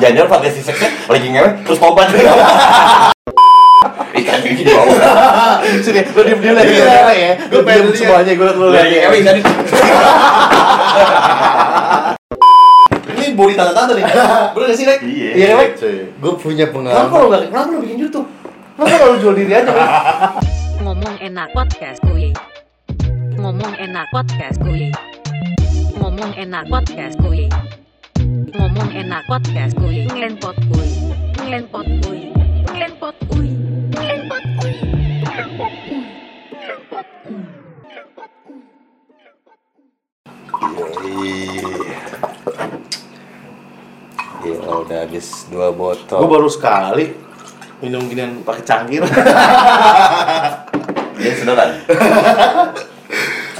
Jangan fantasi seksnya lagi ngewe terus tobat. Ikan gigi di bawah. Sini, lu diem diem lagi Iya. ya. Lu Gua pengen semuanya gue lu Lagi ngewe ikan. Ini body tanda-tanda nih. Bener gak sih, Rek? Iya. Iya, Rek. Gue punya Kenapa pengalaman. lu gak, kenapa lu bikin YouTube? Kenapa lu jual diri aja? Ngomong enak podcast kuy. Ngomong enak podcast kuy. Ngomong enak podcast kuy. Ngomong enak podcast kuy. Ngelenpot kuy. Ngelenpot kuy. Ngelenpot kuy. Ngelenpot kuy. Gila, udah habis dua Gue botol. baru sekali minum ginian pakai cangkir. Dia sedotan.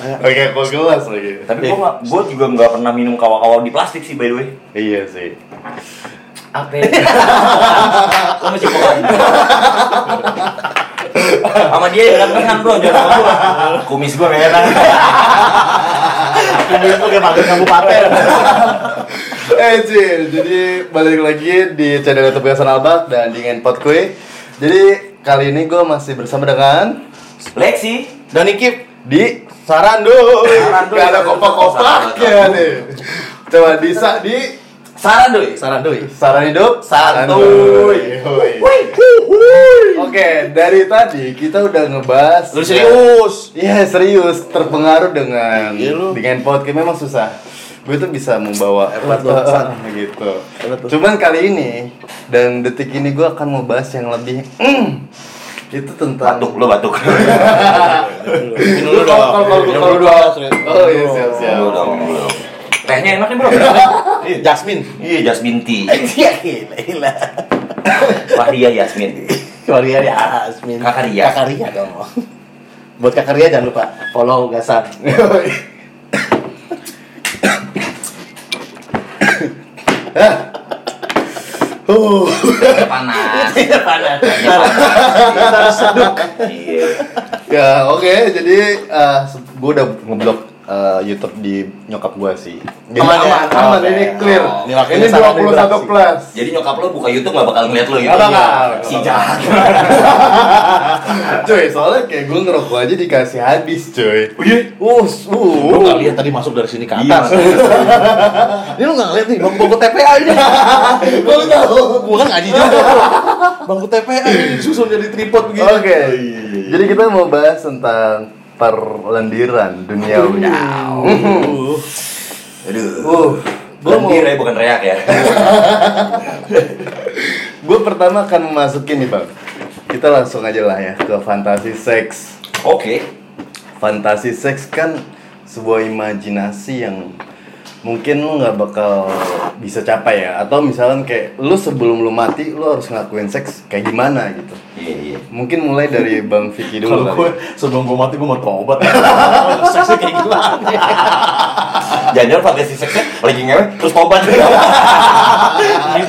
Oke, kok gelas lagi. Tapi gua nggak- gua juga nggak pernah minum kawa-kawa di plastik sih by the way. Iya sih. Apa? Lo masih kokan. Sama dia ya kan bro, jangan sama gua. Kumis gua gak enak. Kumis tuh kayak pakai kabupaten. Eh Cil, jadi balik lagi di channel YouTube Yasan Albak dan di Ngenpot Kue. Jadi kali ini gue masih bersama dengan Lexi. Dan Ikip. di Sarando. Sarando. Gak ada kopak-kopaknya nih. Coba bisa di Saran doi. Saran doi. Saran hidup Santuy. Oke, dari tadi kita udah ngebahas Lu serius. Iya serius, terpengaruh dengan Iya, dengan podcast memang susah. Gue tuh bisa membawa San. gitu. Cuman kali ini dan detik ini gue akan membahas yang lebih mm, itu tentang Batuk, lo batuk. Minum dulu dong. Kalau- kalau- kalau- Minum kalau dulu dua. Oh iya siap siap. Tehnya enak nih bro. Jasmine. Iya, Jasmine tea. Iya, gila, gila. Fahria Yasmin. Waria Jasmine. Kakaria. Kakaria dong. Buat Kakaria jangan lupa follow Gasan. Uh, Udah panas. Panas. Iya. ya oke jadi gue udah ngeblok eh, YouTube di nyokap gue sih. Jadi Aman ya? aman, aman, Oke. ini clear. Oh. Ini Ini saran 21 vibrasi. plus. Jadi nyokap lo buka YouTube gak bakal ngeliat lo gitu. Gak bakal. Si jahat. Cuy, soalnya kayak gue ngerokok aja dikasih habis, cuy. Iya. Us, Lu uh. nggak lihat tadi masuk dari sini ke Iya. atas. Ini lu nggak ngeliat nih bangku bangku TPA ini. Gue tahu. Gua kan ngaji juga. Bangku TPA ini disusun jadi tripod begini. Oke. Jadi kita mau bahas tentang perlendiran duniawi. Uh. Aduh. Uh, Lendir ya, bukan reak ya. gue pertama akan memasukin nih bang. Kita langsung aja lah ya ke fantasi seks. Oke. Fantasi seks kan sebuah imajinasi yang mungkin lu nggak bakal bisa capai ya. Atau misalnya kayak lu sebelum lu mati lu harus ngelakuin seks kayak gimana gitu. Iya, iya. Mungkin mulai dari Bang Vicky Kalau dulu gue kali. sebelum gue mati gue mau tobat. Seksnya kayak gimana? Jangan fantasi seksnya lagi ngewe terus tobat.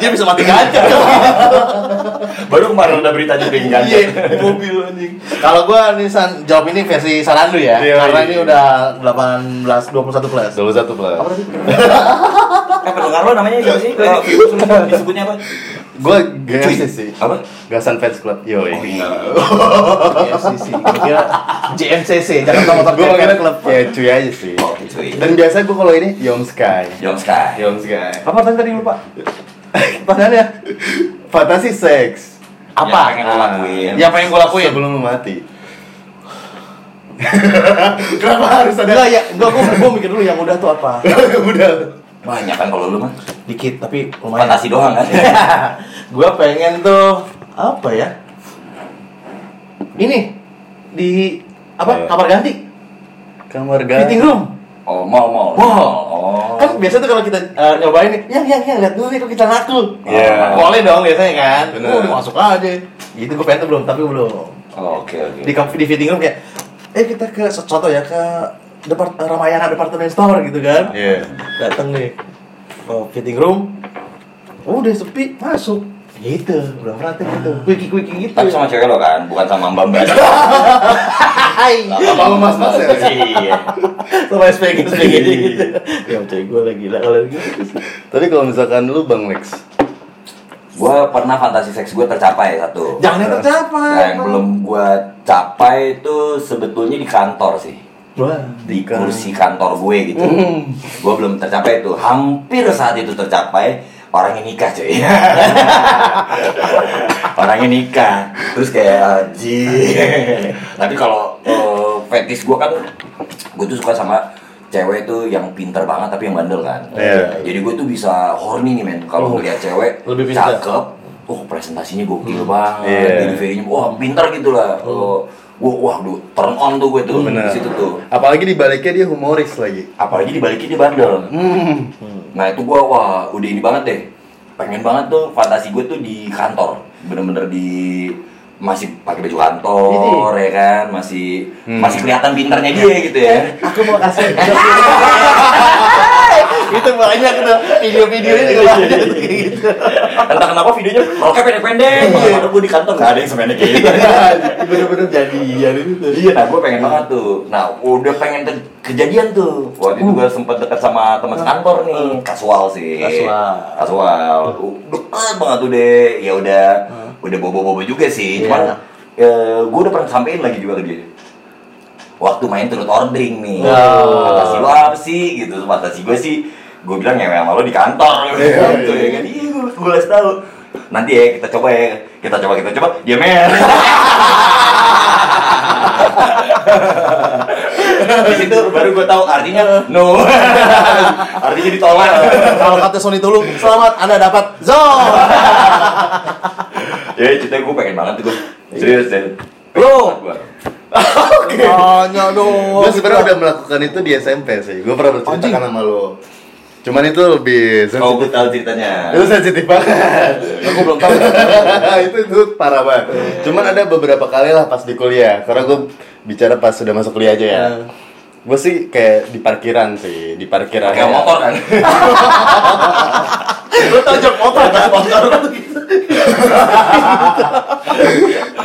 Dia bisa mati gajah. Baru kemarin udah berita juga yang. Iya, mobil anjing. Kalau gua nih San, jawab ini versi Sarandu ya. Iya, karena iya. ini udah 18 21 plus. Dulu satu plus. Apa tadi? Eh pendengar lo namanya siapa sih? Kalau viewers lu disebutnya apa? Gue GSC sih. Apa? Gasan Fans Club. Yo. Oh iya. GSCC. Gua kira JMCC, Jakarta Motor Gue kira klub ya cuy aja sih. Oke cuy. Dan biasa gue kalau ini Yom Sky. Young Sky. Yom Sky. Apa tadi tadi lupa? Pertanyaannya Fantasi seks. Yang apa? pengen lo lakuin. Yang pengen gua lakuin? Sebelum lu mati. Kenapa harus ada? Enggak ya, enggak gua, gua mikir dulu yang udah tuh apa. Udah. Banyak kan kalau lu mah. Dikit tapi lumayan. Fantasi doang kan. gua pengen tuh apa ya? Ini di apa? Eh. Kamar ganti. Kamar ganti. Fitting room. Oh, mau mau. Wow. Oh. Kan biasa tuh kalau kita eh, nyobain nih, yang yang yang lihat dulu nih kok kita laku. Iya. Boleh dong biasanya kan. Bener. Oh, udah masuk aja. Gitu gue pengen tuh belum, tapi belum. Oh, Oke oke. Di di fitting room kayak eh kita ke contoh ya ke depart Ramayana department store gitu kan. Iya. Datang nih. Oh, fitting room. Udah sepi, masuk. Gitu, udah pernah tuh gitu. Quickie-quickie gitu. Tapi sama cewek lo kan, bukan sama Mbak Mbak. Hai. Sama Mas Mas ya? Iya. Sama SPG SPG gitu. Ya cewek gue lagi gila kalau gitu. Tadi kalau misalkan lu Bang Lex, gue pernah fantasi seks gue tercapai satu. Jangan yang tercapai. Nah, yang belum gue capai itu sebetulnya di kantor sih. Wah. Di kursi kantor gue gitu. Hmm. Gue belum tercapai itu. Hampir saat itu tercapai orangnya nikah cuy. orangnya nikah. Terus kayak aji. Tapi kalau eh, fetish gue kan gue tuh suka sama cewek tuh yang pinter banget tapi yang bandel kan. Iya. Jadi gue tuh bisa horny nih men kalau Oh. ngeliat cewek Lebih pinter. cakep. Oh presentasinya gokil banget. Iya. Deliverynya wah pinter gitu lah. Oh. Wah, wah, duh, turn on tuh gue tuh Bener. di situ tuh. Apalagi di baliknya dia humoris lagi. Apalagi dibalikin dia bandel. Hmm. Nah itu gua wah udah ini banget deh. Pengen banget tuh fantasi gue tuh di kantor. Bener-bener di masih pakai baju kantor ya kan, masih Hmm. masih kelihatan pinternya dia gitu ya. Aku mau kasih itu banyak tuh video-videonya juga banyak tuh kayak gitu. Entah kenapa videonya roknya pendek-pendek, padahal gue di kantor gak ada yang sependek kayak gitu. Bener-bener jadian itu. Iya, nah gue pengen banget tuh. Nah, udah pengen ter- kejadian tuh. Waktu itu gue sempet deket sama teman sekantor nih, kasual sih. Kasual. Kasual. Uh, Deket banget tuh deh. Ya udah, udah bobo-bobo juga sih. Cuman Iya. gue udah pernah sampein lagi juga ke dia. Waktu main turut ordering nih. Oh. Fantasi lo apa sih? Gitu. Fantasi gue sih, gue bilang ngewe sama lo di kantor. gitu ya kan. Iya, gue gue kasih tahu. Nanti ya kita coba ya. Kita coba, kita coba. Dia mer. di situ baru gue tahu artinya no artinya ditolak Kalau kata Sony Tulung, selamat Anda dapat zone. ya cerita gue pengen banget tuh gue serius deh Lo. Gua. Hanya dong. Gue sebenarnya udah melakukan itu di SMP sih. Gue pernah bercerita kan sama lo. Cuman itu lebih oh gue sensitif. tahu ceritanya Itu sensitif banget. Aku belum tahu. itu itu parah banget. Cuman ada beberapa kali lah pas di kuliah. Karena gue bicara pas sudah masuk kuliah aja ya. Hmm. Gue sih kayak di parkiran sih, di parkiran. pakai motor kan Lo tau jok motor kan? motor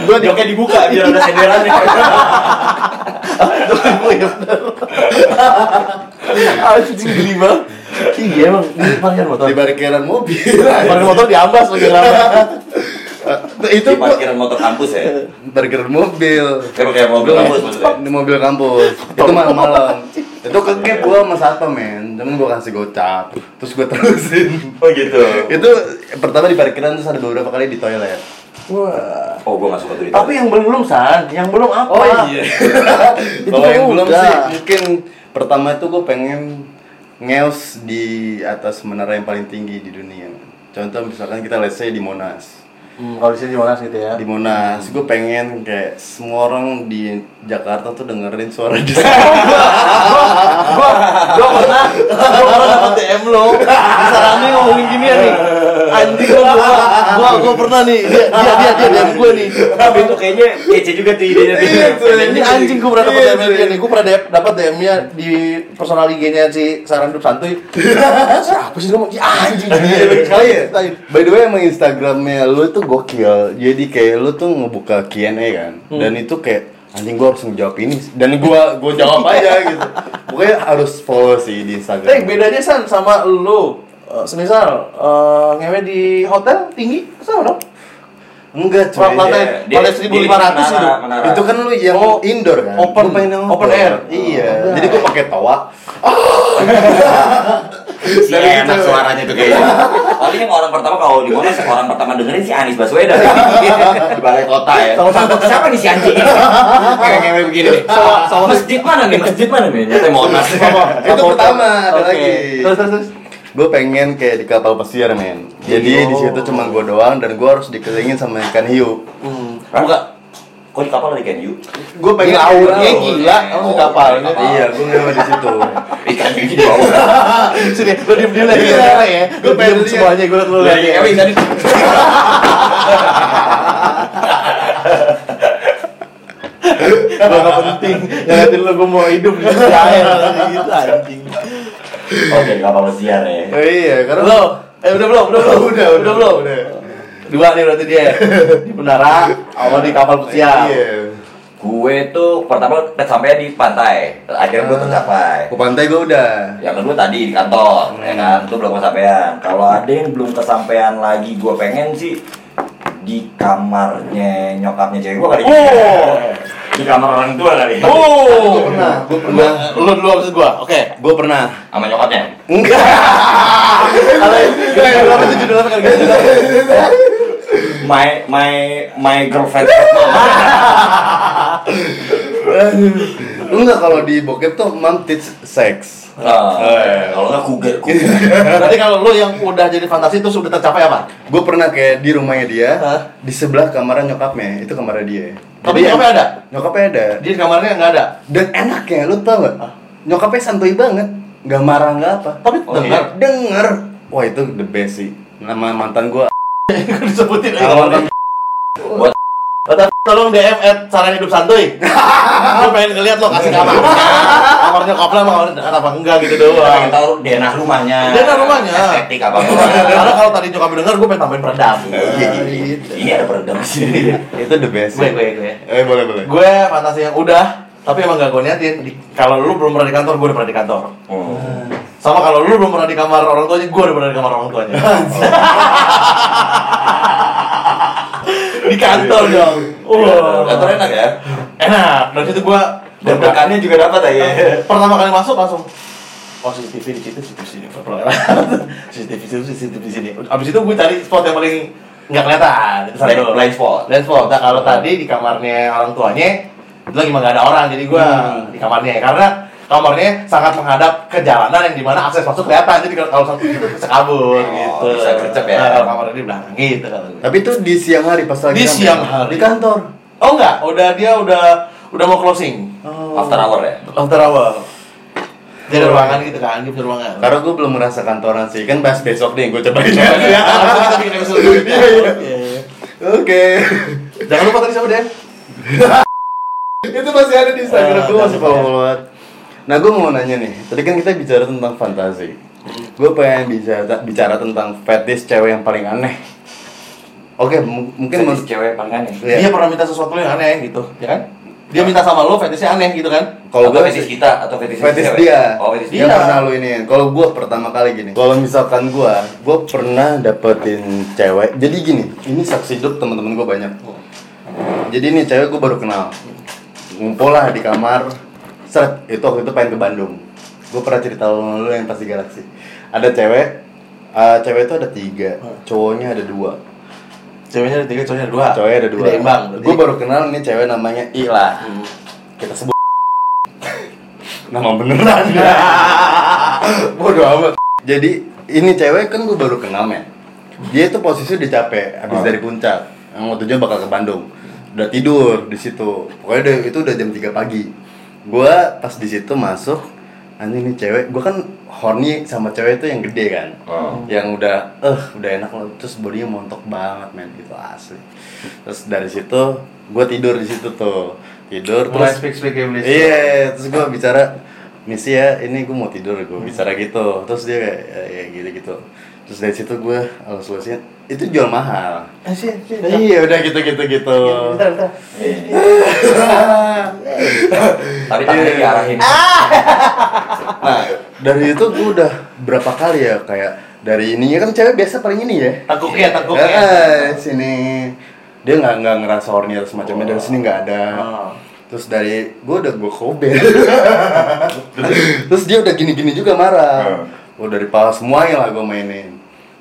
gue joknya dibuka biar ada senderannya Anjing geli banget. Iya emang, ini parkiran motor. Di parkiran mobil. Parkiran motor diambas lagi lama. Itu di parkiran motor kampus ya parkiran mobil. kayak kayak mobil kampus maksudnya Di mobil kampus. itu malam-malam. Itu ke gap gua sama satu men. Cuman gua kasih gocap. Terus gua terusin. oh gitu itu pertama di parkiran terus ada beberapa kali di toilet. Wah. oh gue gak suka tuh Tapi yang belum San, yang belum apa? Oh iya. Itu Kalau yang belum sih mungkin pertama itu gue pengen ngeos di atas menara yang paling tinggi di dunia. Contoh misalkan kita let's say di Monas. Hmm, kalau di sini di Monas gitu ya. Di Monas, gue pengen kayak semua orang di Jakarta tuh dengerin suara di gua gua pernah gua pernah dapat DM lo. Sarannya ngomongin gini nih. Anjing gua gua gua, gua pernah nih. Dia dia dia, dia DM gua nih. Tapi itu kayaknya kece juga tuh idenya tuh. Iya, tuh. ini anjing. gua pernah dapat Iya, DM tuh. dia nih. Gua pernah dapat DM nya di personal IG nya si Saran Hidup Santuy. Siapa sih ngomong? "Ih, anjing Sekali ya? By the way emang Instagramnya lu itu gokil. Jadi kayak lu tuh ngebuka Q&A kan. Dan itu kayak anjing gua harus ngejawab ini. Dan gua gua jawab aja gitu. Pokoknya harus follow sih di Instagram. Eh bedanya San sama lu. Eh, semisal eh, ngewe di hotel tinggi sama dong. Enggak cuy. Lantai- lantai- dia 1500 menara- itu. menara. Itu kan lu yang Oh, indoor kan? open- Gua pengen yang open outdoor. air. Iya. Oh, Jadi gua pakai tawa si enak suaranya tuh kayaknya. Paling yang orang pertama kalau di Monas orang pertama dengerin si Anies Baswedan? Di balai kota ya. Sama satu. siapa nih si anjing ini? Kayak kayak begini. Nih Sama- masjid mana nih? Masjid mana nih? Nyata Monas Itu pertama ada lagi. Terus terus terus. Gue pengen kayak di kapal pesiar men. Jadi di situ cuma gua doang dan gua harus dikelilingin sama ikan hiu. Hmm. buka kok di kapal ada ikan hiu Gue Di lautnya gila, emang di kapalnya. Iya, gue ngewe di situ. ikan hiu di bawah Sini, lo diem diem lagi Iya. ya. Gua Gue pengen pengen semuanya, gue liat lo Lagi ya. ewe ikan Gue gak penting. Yang nanti lo gue mau hidup di air gitu anjing. oke kapal pesiar ya Oh iya, karena Lo, eh udah belum, udah belum, udah, udah belum. udah. Dua nih berarti dia di menara, sama di kapal pesiar. Iya. Gue tuh pertama sampai di pantai, akhirnya gue tercapai. Ke pantai gue udah. Yang kedua tadi di kantor, ya kan, itu belum kesampaian. Kalau ada yang belum kesampaian lagi, gue pengen sih di kamarnya nyokapnya cewek gue kali. Oh. di kamar orang tua kali. Oh, Gua pernah, gua pernah. Lu dulu abis gua. Oke. Gue pernah. Sama nyokapnya. Enggak. Kalau tuh judulnya kan gitu. My my my girlfriend. Enggak kalau di bokep tuh mom teach sex. Nah, Eh. kalau nggak kuger, kuger. Berarti kalau lu yang udah jadi fantasi itu sudah tercapai apa? Gue pernah kayak di rumahnya dia, Hah? di sebelah kamarnya nyokapnya, itu kamarnya dia. Tapi nyokapnya ada? Nyokapnya ada. Di kamarnya nggak ada. Dan enaknya, lu tau gak? Nyokapnya santuy banget, nggak marah nggak apa. Tapi Oh, dengar Denger. Wah itu the best sih. Nama mantan gue. Disebutin. Nama mantan Buat Kata tolong DM at saran hidup santuy. Gue pengen ngeliat lo kasih kamar. Kamarnya kopla sama dekat apa enggak gitu pengen doang. tahu denah rumahnya. Denah rumahnya. Estetik apa Karena kalau tadi nyokap denger gue pengen tambahin peredam. Ini ada peredam sih. itu the best. Gue gue gue. Eh boleh boleh. Gue fantasi yang udah tapi emang gak gue niatin kalau lu belum pernah di kantor gue udah pernah di kantor Oh. Sama kalau lu belum pernah di kamar orang tuanya gue udah pernah di kamar orang tuanya di kantor dong Wah. Kantor enak ya. enak dari situ gue Dan juga dapat ya. pertama kali masuk langsung oh CCTV di situ CCTV di sini CCTV di situ CCTV di sini abis itu gue cari spot yang paling nggak kelihatan itu Blind, satu blind spot. blind spot nah kalau tadi di kamarnya orang tuanya itu lagi emang gak ada orang jadi gue Hmm. di kamarnya karena kamarnya sangat menghadap ke jalanan yang di mana akses masuk kelihatan jadi kalau- satu itu bisa kabur Oh, gitu bisa gercep ya. nah, kalau kamarnya di belakang gitu gue. Tapi itu di siang hari pas lagi Di siang hari. di kantor. oh enggak udah dia udah udah mau closing After hour ya. after hour dia ada ruangan gitu kan punya ruangan Karena gue belum merasa kantoran sih, kan bahas besok nih gue cobain Ya, ya. langsung kita bikin episode berikutnya. Oke. Oke. Jangan lupa tadi sama Den. itu masih ada di Instagram Ah, gue masih dan- follow followan. Nah gue mau nanya nih, tadi kan kita bicara tentang fantasi. Gue pengen bicara bicara tentang fetish cewek yang paling aneh. Oke, m- mungkin men- cewek paling aneh. Iya. Dia pernah minta sesuatu yang aneh gitu, ya kan? Dia minta sama lo fetishnya aneh gitu kan? kalau gue fetish kita atau fetish fetish cewek? dia, Oh, fetish yang dia. pernah lu ini. Kalau gue pertama kali gini, kalau misalkan gue, gue pernah dapetin cewek. Jadi gini, ini saksi hidup teman-teman gue banyak. Jadi nih cewek gue baru kenal, ngumpul lah di kamar. Seret, itu waktu itu pengen ke Bandung. Gue pernah cerita lu yang pasti galaksi. Ada cewek, eh, cewek itu ada tiga, cowoknya ada dua. Ceweknya ada tiga, cowoknya ada dua. Cowoknya ada dua. Tidak imbang. Gue baru kenal nih cewek namanya Ila. Hmm. Kita sebut nama beneran. Bodoh amat. Jadi ini cewek kan gue baru kenal men. Dia itu posisi udah capek habis Oh. dari puncak. Yang tujuan bakal ke Bandung. Udah tidur di situ. Pokoknya udah, itu udah jam 3 pagi. Gua pas di situ masuk anjing nih cewek, gua kan horny sama cewek itu yang gede kan. Oh. Yang udah eh udah enak loh terus bodinya montok banget men gitu asli. Terus dari situ gua tidur di situ tuh. Tidur Mulai terus speak speak English. Iya, terus gue bicara misi ya, ini gue mau tidur, gue bicara gitu. Terus dia kayak ya, ya gitu gitu. Terus dari situ gue alas luasnya itu jual mahal. Eh, sih, sih. Iya, udah gitu gitu gitu. Bentar, bentar. Tapi tangannya diarahin. Nah, dari itu gue udah berapa kali ya kayak dari ininya kan cewek biasa paling ini ya. Tekuknya, tekuknya. Eh, sini dia nggak nggak ngerasa horny atau semacamnya dari sini nggak ada. Oh. Terus dari gue udah gue kober. Terus dia udah gini-gini juga marah. Gue dari pala semuanya lah gue mainin.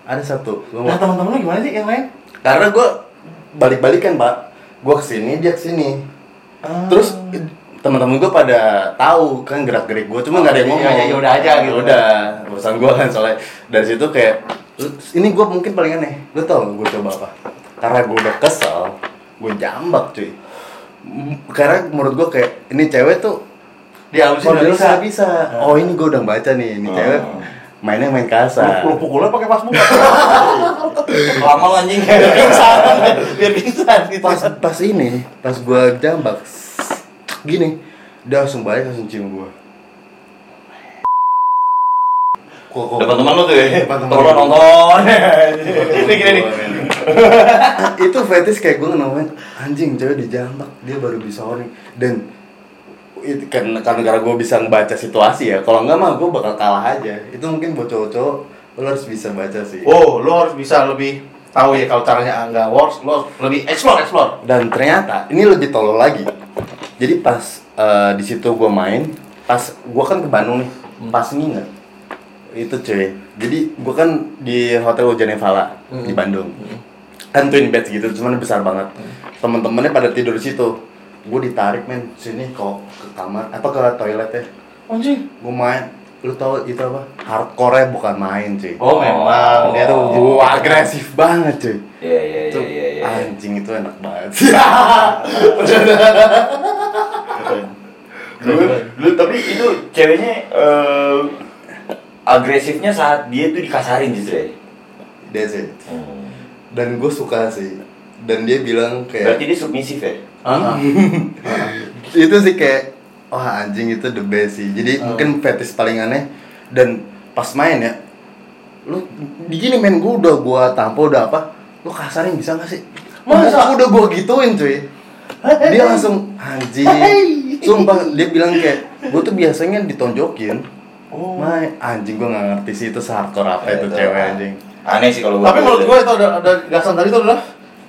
Ada satu. Gua Nah, teman-teman lu gimana sih yang lain? karena gue balik-balikan pak. Gue ke sini dia ke sini. Ah. Terus teman-teman gue pada tahu kan gerak-gerik gue, cuma nggak ada yang Iya, ngomong. ya udah aja gitu. Udah urusan gue kan soalnya dari situ kayak ini gue mungkin paling aneh. Lu tau gue coba apa? Karena gue udah kesel, gue jambak cuy. Karena menurut gue kayak ini cewek tuh Dia halusin Kalau nggak bisa bisa. Oh ini gue udah baca nih, ini Oh. cewek mainnya main kasar. Lu pukulnya pakai pas muka. Lama lu anjing. Biar pingsan. Biar pingsan gitu. Pas pas ini, pas gue jambak, gini, dia langsung balik langsung cium kok- Depan teman lu tuh ya. Depan teman. Temen lu nonton. Ini gini nih. itu fetish kayak gue nemuin anjing cewek dijambak dia baru bisa horny dan itu kan karena gara gue bisa ngebaca situasi ya. Kalau nggak mah gue bakal kalah aja. Itu mungkin buat cowok-cowok lo harus bisa baca sih. Oh, lo harus bisa lebih tahu ya kalau caranya nggak works, lo lebih explore, explore. dan ternyata ini lebih tolol lagi. Jadi pas eh, di situ gue main pas gue kan ke Bandung nih pas nginget itu cuy. Jadi gue kan di hotel Ujanevala di Bandung. Kan twin bed gitu cuman besar banget. Temen-temennya pada tidur di situ gue ditarik men sini kok ke kamar apa ke toilet ya Anjing. gue main lu tau itu apa hardcore bukan main cuy Oh, memang dia tuh Gue agresif banget cuy Iya iya itu iya iya. iya. anjing itu enak banget Dulu, dulu tapi itu ceweknya eh, agresifnya saat dia tuh dikasarin justru ya. That's it. Dan gue suka sih. Dan dia bilang kayak Berarti dia submisif ya? Ah, itu sih kayak wah anjing itu the best sih. Jadi mungkin fetish paling aneh dan pas main ya lu di gini men gue udah gua tampol udah apa lu kasarin bisa gak sih Masa? udah gua gituin cuy dia langsung anjing sumpah dia bilang kayak gue tuh biasanya ditonjokin Oh. main anjing gue nggak ngerti sih itu hardcore apa itu Itu. cewek anjing Aneh sih kalau. Tapi menurut gue itu ada, ada gasan tadi itu adalah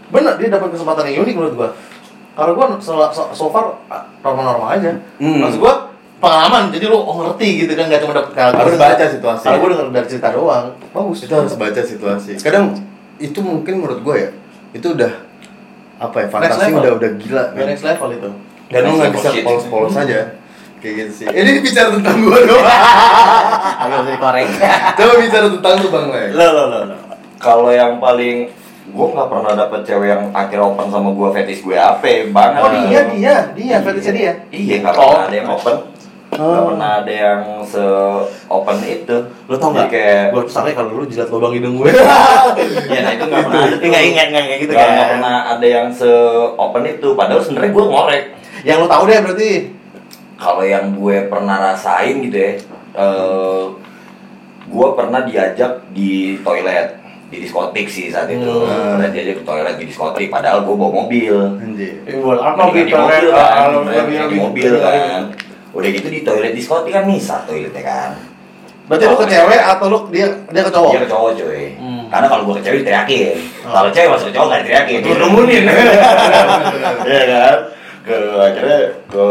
benar dia dapat kesempatan yang unik menurut gue. Karena gue so, so, so far normal-normal aja. Hmm. Maksud gue pengalaman, jadi lu oh, ngerti gitu kan gak cuma dapet Harus baca situasi. Kalau gue denger dari cerita doang, bagus. itu harus baca situasi kadang itu mungkin menurut gue ya itu udah apa ya fantasi udah udah gila kan next level itu. dan lo Next nggak bisa polos-polos aja kayak gitu sih ini bicara tentang gue doang Agak bisa dikorek. coba bicara tentang lu bang lo lo. lo. Kalau yang paling gue nggak pernah dapet cewek yang akhir open sama gue fetish gue apa banget. Oh dia dia dia fetishnya dia. Iya nggak Oh. pernah ada yang open. Nggak Oh. pernah ada yang se open itu. Lo tau nggak? Kayak Gue ke sana kalau lu jilat lubang hidung gue. ya nah itu nggak pernah ada. tuh. Nggak ingat nggak kayak gitu Nggak- kan. nggak pernah ada yang se open itu. Padahal sebenarnya gue ngorek. Yang lo tahu deh berarti. Kalau yang gue pernah rasain gitu ya, eh gue pernah diajak di toilet di diskotik sih saat itu. Hmm. Pernah diajak ke toilet di diskotik, padahal gue bawa mobil. anjir buat apa mobil kan? di mobil lebih- kan. Udah gitu di toilet diskotik kan misah toiletnya kan. Berarti lu ke cewek atau lu dia dia ke cowok? Dia ke cowok cuy. Hmm. Karena kalau gue ke cewek diteriakin. Oh. Kalau cewek masuk ke cowok nggak diteriakin. Betul. Dirumunin. Iya kan? Ke akhirnya ke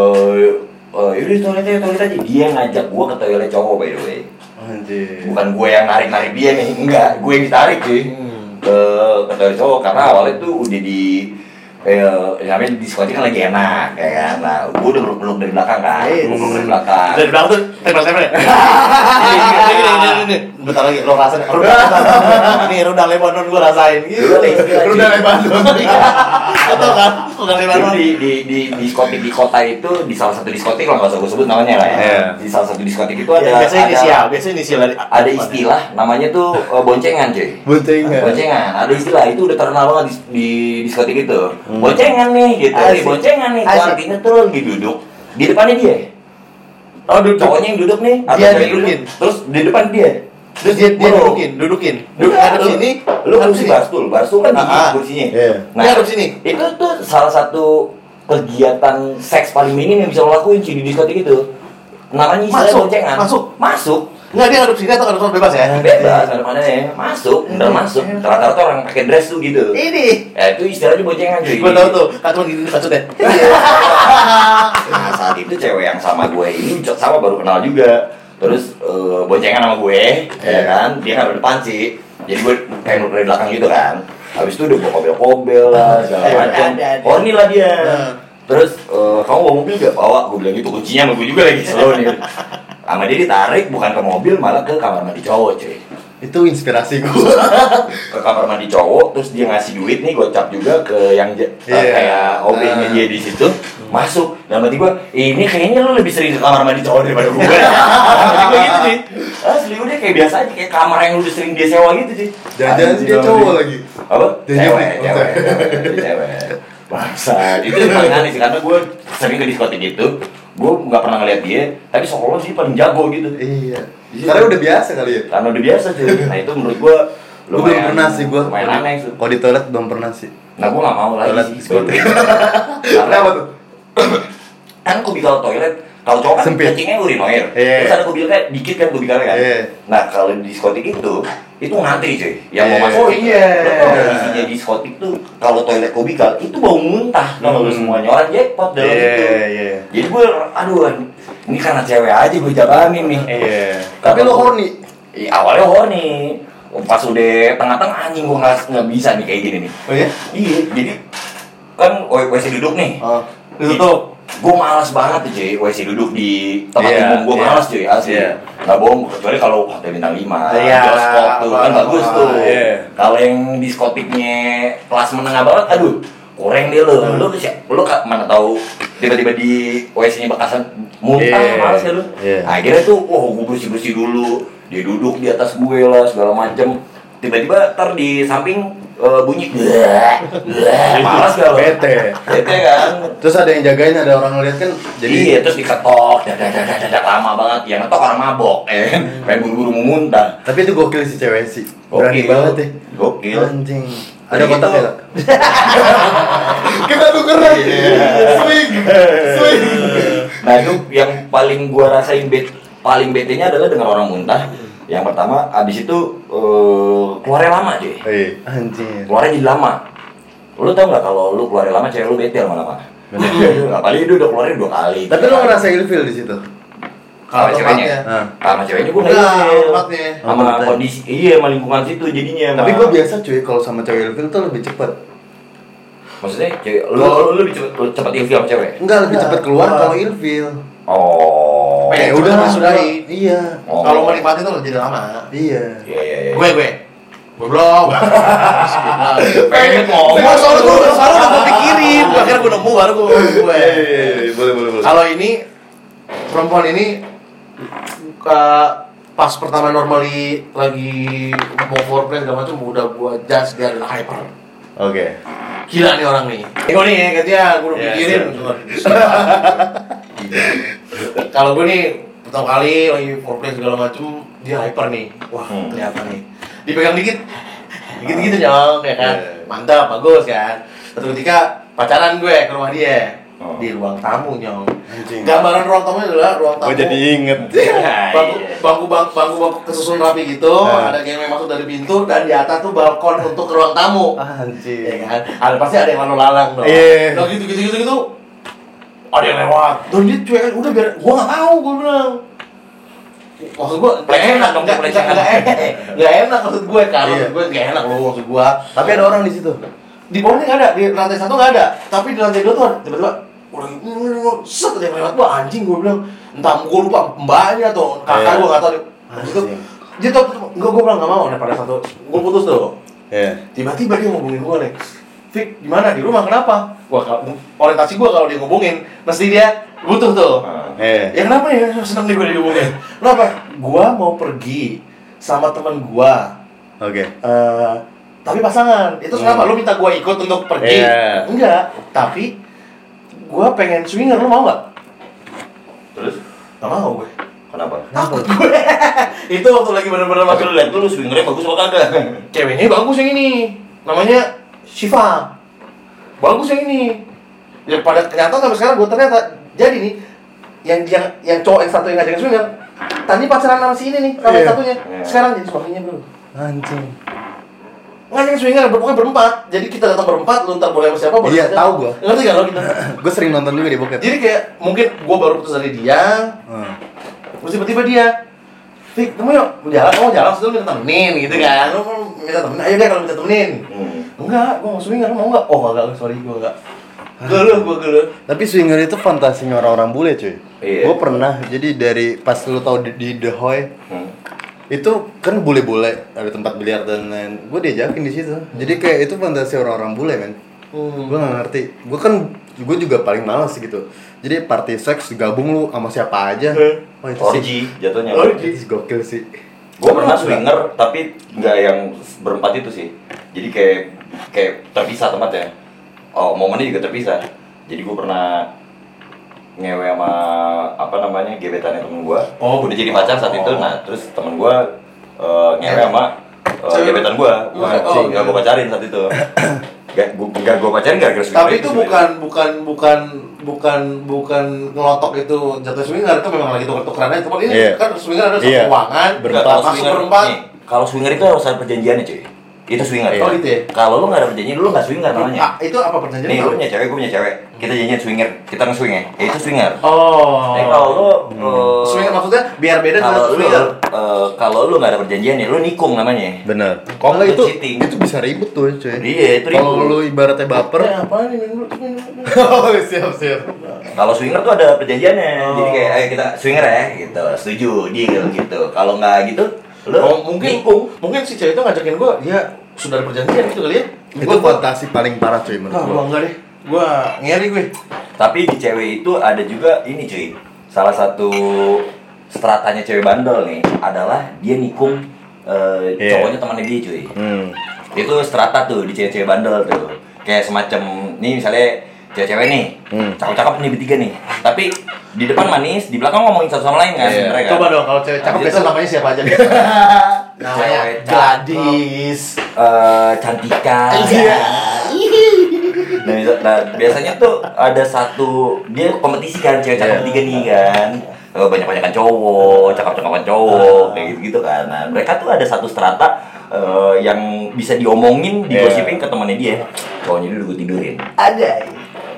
Oh, yaudah toiletnya, toilet aja. Dia ngajak gue ke toilet cowok by the way. Anjir Bukan gue yang narik-narik dia nih, enggak. Gue yang ditarik cuy. Hmm. Ke, ke toilet cowok karena awalnya tuh udah di eh di diskotik kan lagi enak ya kan nah gue udah peluk-peluk dari belakang kan Yes. peluk dari belakang Dari belakang tuh tembel-tembel ya? Bentar lagi, lo rasain Rudal, ini rudal Lebanon gue rasain. Gitu. Rudal Lebanon. Atau kan, rudal Dulu Lebanon. di, di, di diskotik di kota itu di salah satu diskotik lah nggak usah gue sebut namanya lah ya Iya. di salah satu diskotik itu ada Ya, Biasanya ada, inisial, biasanya inisial dari ada istilah namanya tuh eh, boncengan cuy. Boncengan. Boncengan. Ada istilah itu udah terkenal banget di, di diskotik itu. Boncengan nih gitu. Asik. nih boncengan nih artinya tuh lagi duduk di depannya dia. Oh, duduk cowoknya yang duduk nih atau Dia dudukin. duduk, terus di depan dia Terus dia, dia dudukin, dudukin Duduk ngadep lu- sini Lu kursi sini. barstool, barstool kan Ah, tinggi ah. kursinya. Iya. Nah, Dia ngadep sini. Itu tuh salah satu kegiatan seks paling minim yang bisa lo lakuin cuy di diskotik itu. Namanya istilah Masuk, boncengan. masuk. Masuk. Nggak, dia ngadep sini atau ngadep sana bebas ya? Bebas, ada mana ya? Masuk, bener masuk. Rata-rata orang pakai dress tuh gitu. Ini Ya itu istilahnya boncengan cuy. Gue tau tuh, kan cuma gini maksudnya Nah saat itu cewek yang sama gue ini sama baru kenal juga Terus eh, boncengan sama gue, ya kan? Dia nggak depan sih. Jadi gue kayak dari belakang gitu kan. Habis itu udah bawa kobel-kobel lah, segala Ada, macam. Horny lah dia. Nah. Terus eh, kamu bawa mobil gak? Bawa, gue bilang gitu kuncinya sama gue juga lagi. Slow nih. Sama dia ditarik bukan ke mobil malah ke kamar mandi cowok cuy. Itu inspirasi gue ke kamar mandi cowok terus dia ngasih duit nih gocap juga ke yang j- Iya. kayak OB-nya Ah. dia di situ masuk dan berarti gua ini kayaknya lu lebih sering ke kamar mandi cowok daripada gue gua gitu sih asli udah kayak biasa aja kayak kamar yang udah sering dia sewa gitu sih jangan-jangan dia cowok sih. lagi apa Dia cewek cewek. cewek bangsa itu yang paling aneh sih karena gue sering ke diskotik itu gue nggak pernah ngeliat dia tapi seolah dia paling jago gitu iya Karena udah biasa kali ya. Karena udah biasa cuy. Nah itu menurut gua Gue belum pernah sih gue. Kalau di toilet belum pernah sih. Nah gua nggak mau lagi sih. Karena apa tuh? kan kubikal toilet kalau cowok kan Sempit. kencingnya urinoir Iya. terus ada kubikalnya dikit kan kubikalnya kan Iya. nah kalau di diskotik itu itu ngantri cuy yang mau Iya. masuk Oh, itu. iya. Nggak isinya diskotik tuh kalau toilet kubikal itu bau muntah kalau lu Hmm. semuanya orang jackpot dalam Iya, itu iya. jadi gue aduh ini karena cewek aja gue jalanin nih Iya. Kata Tapi lo horny. Iya, awalnya horny pas udah tengah-tengah anjing gue nggak nggak bisa nih kayak gini nih Oh iya? iya jadi kan WC duduk nih Oh. Ditutup. gue malas banget cuy WC duduk di tempat Iya, umum gue iya. malas cuy asli Iya. nggak bohong kecuali kalau hotel bintang 5 Iya, bioskop tuh kan bagus tuh iya. kalau yang diskotiknya kelas menengah banget aduh kurang deh lo lo siap lo mana tahu tiba-tiba di WC nya bekasan muntah Iya, malas ya lo iya. akhirnya tuh wah gue bersih bersih dulu dia duduk di atas gue lah segala macem tiba-tiba ntar di samping eh, bunyi malas gak lo Bete. bete kan Terus ada yang jagain, ada orang ngeliat kan. jadi iya terus diketok dadak dadak dadak lama banget yang ngetok orang mabok eh pengen buru-buru mau muntah Tapi itu gokil sih cewek sih. Berani banget ya. Gokil. Anjing. Ada Jadi kontak gitu. ya? Kita tukeran. Swing. Swing. nah itu yang paling gua rasain bet paling betenya adalah dengan orang muntah yang pertama abis itu eh, keluarnya lama cuy Eh, anjing. keluarnya jadi lama lu tau nggak kalau lu keluarnya lama cewek lu bete lama-lama apalagi dia udah keluarnya dua kali Tapi lo ngerasa ilfil di situ. sama ceweknya sama ceweknya gua Enggak, nggak ilfil. tempatnya. sama kondisi iya sama lingkungan situ jadinya Tapi gue biasa cuy kalau sama cewek ilfil tuh lebih cepet. Maksudnya cewek, lu, lu, lu lebih cepet, lu cepet ilfil sama cewek? Enggak lebih cepet keluar kalau ilfil. Oh. Eh cepet udah lah, disudahi. Iya. Oh. Kalau menikmati tuh jadi lama. Iya. Iya, iya, iya. Gue gue. Gue belum. Pengen ngomong. Gue soalnya gue soalnya udah gue pikirin. Gue akhirnya gue nemu baru gue gue. boleh boleh boleh. Kalau ini perempuan ini uh, pas pertama normally lagi mau foreplay segala macam udah gua judge dia adalah hyper. Oke. Gila nih orang nih. Ego nih katanya gue udah pikirin. Kalau gue nih pertama kali lagi foreplay segala macam dia hyper nih. Wah Hmm. kelihatan nih. Dipegang dikit, dikit gitu nyong ya kan. Yeah. Mantap, bagus kan. Satu ketika pacaran gue ke rumah dia Oh. di ruang tamu nyong. Anjing. Gambaran ruang tamu adalah ruang tamu. Gue jadi inget. bangku, Iya. bangku bangku bangku bangku kesusun rapi gitu, Nah. ada yang masuk dari pintu dan di atas tuh balkon untuk ruang tamu. Anjing. Ya kan? Ada pasti ada yang lalu lalang dong. Iya. Nah, gitu gitu gitu gitu. Ada yang lewat. Dan dia cuek udah biar gua nggak tahu gua bilang. Maksud gua nggak Pelecehan enak dong, nggak enak nggak enak maksud gue kan Iya. maksud gue nggak enak loh maksud gua Tapi ada orang di situ. di bawahnya nggak ada di lantai satu nggak ada tapi di lantai dua tuh tiba-tiba gitu set yang lewat gua anjing gua bilang entah gua lupa mbaknya atau kakak Iya. gua nggak tahu gitu dia tuh enggak gua bilang nggak mau daripada satu gua putus tuh Iya. tiba-tiba dia ngomongin gua nih Fik, gimana di rumah kenapa? Kalau- orientasi gua kalau dia ngomongin, mesti dia butuh tuh. Ah. Eh. Ya kenapa ya? Seneng nih gue dihubungin. Kenapa? Gua mau pergi sama teman gua. Oke. eh tapi pasangan. Itu Hmm. kenapa? Lu minta gua ikut untuk pergi? Iya. Enggak. Tapi gua pengen swinger, lu mau nggak? Terus? Gak mau gue. Kenapa? Takut gue. Itu waktu lagi bener-bener masuk lu lihat dulu swingernya bagus apa kagak? ceweknya bagus yang ini. Namanya Shiva. Bagus yang ini. Ya pada kenyataan sampai sekarang gue ternyata jadi nih yang yang yang cowok yang satu yang ngajakin swinger tadi pacaran sama si ini nih sama Iya. satunya Iya. sekarang jadi suaminya bro Anjing. Ngajakin swinger pokoknya berempat jadi kita datang berempat lu ntar boleh sama siapa boleh Iya, tahu gua. ngerti gak lo kita Gue sering nonton juga di bokep. jadi kayak mungkin gue baru putus dari dia Hmm. terus tiba-tiba dia Fik, kamu yuk, mau jalan, kamu mau jalan, lu minta temenin gitu kan Lu mau minta temenin, ayo deh kalau minta temenin Hmm. Enggak, gua mau swinger, mau enggak? Oh enggak, sorry gua enggak Geluh, gua geluh Tapi swinger itu fantasinya orang-orang bule cuy. Iya. Gue pernah, jadi dari pas lu tau di, di The Hoy Hmm. Itu kan bule-bule ada tempat biliar dan lain. Gue diajakin di situ. Jadi kayak itu fantasi orang-orang bule men. Hmm. Gue gak ngerti. Gue kan gue juga paling males gitu. Jadi party seks gabung lu sama siapa aja. Oh itu sih. Orgi jatuhnya. Orgi. Itu gokil sih. Gue pernah swinger tapi nggak yang berempat itu sih. Jadi kayak kayak terpisah tempatnya. Oh momennya juga terpisah. Jadi gue pernah ngewe sama apa namanya gebetannya temen gua Oh, udah jadi pacar saat itu oh. nah terus temen gua eh, ngewe sama Cewek. gebetan gua Oh, Bukan, oh, nggak gua pacarin saat itu gak gua gak gua pacarin swinger Tapi itu bukan bukan bukan bukan bukan ngelotok itu jatuh swinger itu memang lagi tuker-tukeran aja. Cuma ini Iya. kan swinger ada satu Iya. ruangan, masuk berempat. nih, kalau swinger itu harus ada perjanjiannya cuy itu swinger Oh, gitu ya? kalau lu nggak ada perjanjian lu nggak swinger namanya Ah, itu apa perjanjian? nih lu punya cewek gua punya cewek kita janjian swinger kita nge-swing ya ya itu swinger Oh. Tapi kalau lu eh, swinger maksudnya biar beda dengan kalau lu swinger. eh, kalau lu nggak ada perjanjian ya lu nikung namanya Bener. Kalau nggak Itu itu cheating. itu bisa ribut tuh cuy. Iya, itu Kalau ribut. lu ibaratnya baper. Eh, apa nih minggu oh siap siap. Kalau swinger tuh ada perjanjiannya. Oh. Jadi kayak ayo kita swinger ya gitu. Setuju deal gitu. Kalau nggak gitu lu Oh, mungkin nikung. mungkin si cewek itu ngajakin gua, dia sudah ada perjanjian gitu kali ya. Itu fantasi paling parah cuy menurut Ah, gua. gua enggak deh. Gua ngeri gue. Tapi di cewek itu ada juga ini cuy. Salah satu stratanya cewek bandel nih adalah dia nikung eh, Iya. cowoknya temannya dia cuy. Hmm. itu strata tuh di cewek-cewek bandel tuh kayak semacam nih misalnya cewek-cewek nih Hmm. cakep-cakep nih bertiga nih tapi di depan manis di belakang ngomongin satu sama lain kan Iya. sebenarnya kan Coba dong kalau cewek cakep biasa itu, namanya siapa aja nih? namanya gadis. eh, cantika Iya. nah, nah, biasanya tuh ada satu dia kompetisi kan cewek cakep Iya. bertiga nih kan banyak-banyakan cowok, cakep-cakapan cowok, kayak gitu-gitu kan. Nah, mereka tuh ada satu strata eh, yang bisa diomongin, Iya. digosipin ke temannya dia. Cowoknya dulu gue tidurin. Ada.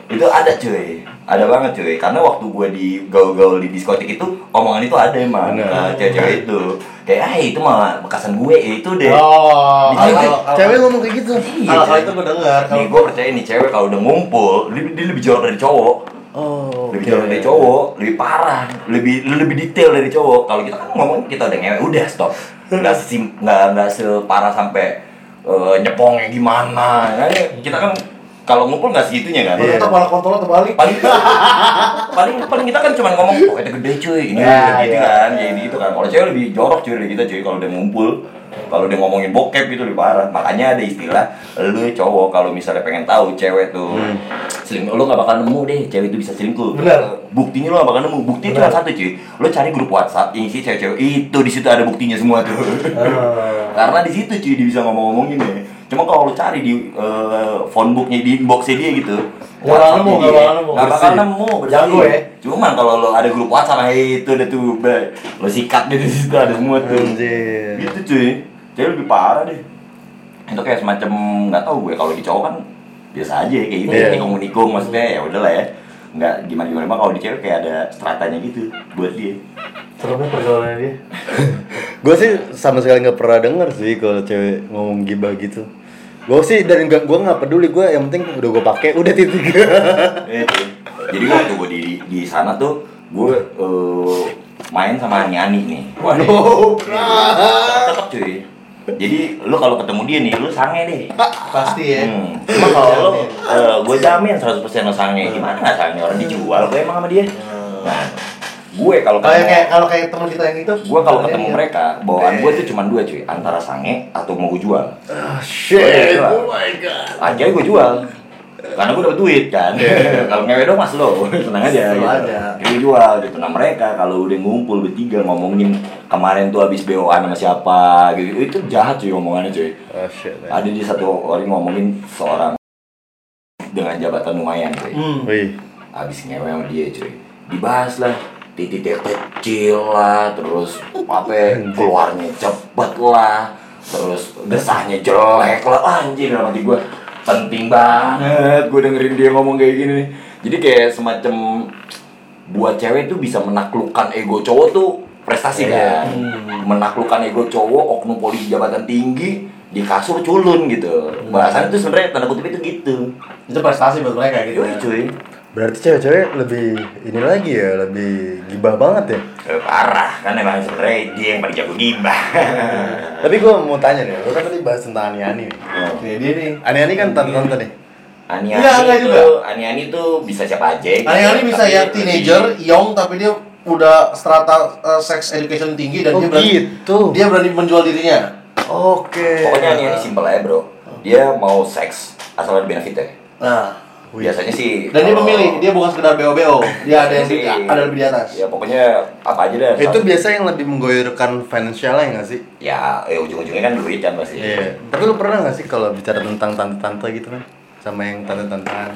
Itu ada cuy. Ada banget cuy. Karena waktu gue di gaul-gaul di diskotik itu, omongan itu ada emang. Nah, cewek-cewek itu. Kayak, ah itu mah bekasan gue, ya itu deh. Oh, Di cewek- kalau- Cewek ngomong kayak gitu. Iya, Kalau itu gue dengar. Nih, gue percaya nih cewek kalau udah ngumpul, dia, dia lebih jorok dari cowok. Oh. Lebih jorok dari cowok, lebih parah, lebih lebih detail dari cowok. Kalau kita kan ngomong kita udah ngewe, udah stop. Nggak sim, nggak nggak separah sampai eh, nyepongnya gimana. Nah, kita kan kalau ngumpul nggak segitunya kan. Iya. Ternyata malah kontrolnya terbalik. Paling paling paling kita kan cuma ngomong oh itu gede cuy ini Ya, gitu ya. kan jadi gitu kan kalau cewek lebih jorok cuy dari kita cuy kalau udah ngumpul kalau dia ngomongin bokep gitu lebih parah makanya ada istilah lu cowok kalau misalnya pengen tahu cewek tuh selingkuh lu nggak bakal nemu deh cewek itu bisa selingkuh Benar. buktinya lu nggak bakal nemu bukti cuma satu cuy lu cari grup WhatsApp yang isi cewek-cewek itu di situ ada buktinya semua tuh Ah. karena di situ cuy dia bisa ngomong-ngomongin ya cuma kalau lu cari di eh, phone booknya di inboxnya dia gitu Nggak bakal nemu, dia, bakal nemu. nggak bakal nemu. Jago ya. cuman kalau lu ada grup WhatsApp nah itu ada tuh be, lu sikat deh di situ ada semua tuh Anjir. gitu cuy cewek lebih parah deh itu kayak semacam nggak tahu gue kalau di cowok kan biasa aja ya, kayak gitu nikung nikung maksudnya ya udahlah ya nggak gimana gimana kalau di cewek kayak ada stratanya gitu buat dia. Seremnya pergaulannya dia. Gue sih sama sekali nggak pernah denger sih kalau cewek ngomong gibah gitu. Gue sih dan gak, gue nggak peduli. Gue yang penting udah gue pakai udah titik. Iya, jadi waktu gue di di sana tuh gue eh, main sama Ani Ani nih wah cakep cuy jadi lu kalau ketemu dia nih lu sange deh Pasti ya. Hmm. Cuma kalau lo, eh, gue jamin 100% lo sange. Gimana nggak sange orang dijual gue emang sama dia. Nah, gue kalau Kayak ketemu, kayak kalau kayak teman kita yang itu. gue kalau ketemu Iya. mereka, bawaan gue tuh cuma dua cuy, antara sange atau mau gue jual. Ah, Shit. Oh my god. Aja gue jual. Karena gue dapet duit kan. kalau ngewe dong mas lo, tenang aja. Gitu. aja. Gue jual gitu. Nah mereka kalau udah ngumpul bertiga ngomongin kemarin tuh habis BO-an sama siapa gitu, itu jahat cuy omongannya cuy. Oh shit. man. Ada di satu orang ngomongin seorang dengan jabatan lumayan cuy. Hmm. Wih. Abis ngewe sama dia cuy. Dibahas lah titiknya kecil lah, terus apa ya, keluarnya cepet lah, terus desahnya jelek lah, anjir dalam hati gue penting banget gue dengerin dia ngomong kayak gini nih. Jadi kayak semacam buat cewek tuh bisa menaklukkan ego cowok tuh prestasi Iya. kan menaklukkan ego cowok oknum polisi jabatan tinggi di kasur culun gitu bahasan itu sebenarnya tanda kutip itu gitu Itu prestasi buat mereka gitu. Yoi, ya. cuy Berarti cewek-cewek lebih ini lagi ya, lebih gibah banget ya. Eh, parah kan emang sebenarnya dia yang paling jago gibah Tapi gue mau tanya nih, lo kan tadi bahas tentang ani-ani nih. Oke, dia nih. Ani-ani kan tante-tante nih. Ani Enggak, Ani enggak itu juga. Ani Ani itu bisa siapa aja gitu. Ani-ani bisa ya lebih- teenager, young tapi dia udah strata uh, sex education tinggi dan Oh, dia berani gitu. dia berani menjual dirinya. Oke. pokoknya Ani Ani simpel aja bro dia mau seks asal ada benefitnya Nah, biasanya sih Dan dia memilih, dia bukan sekedar BO-BO. Dia ada yang di, sih- ada lebih di atas. ya pokoknya apa aja dah Itu biasa yang lebih menggoyorkan finansialnya nggak sih? ya eh, ujung-ujungnya kan duit kan pasti Iya. Tapi lu pernah nggak sih kalau bicara tentang tante-tante gitu kan? Sama yang tante-tantean?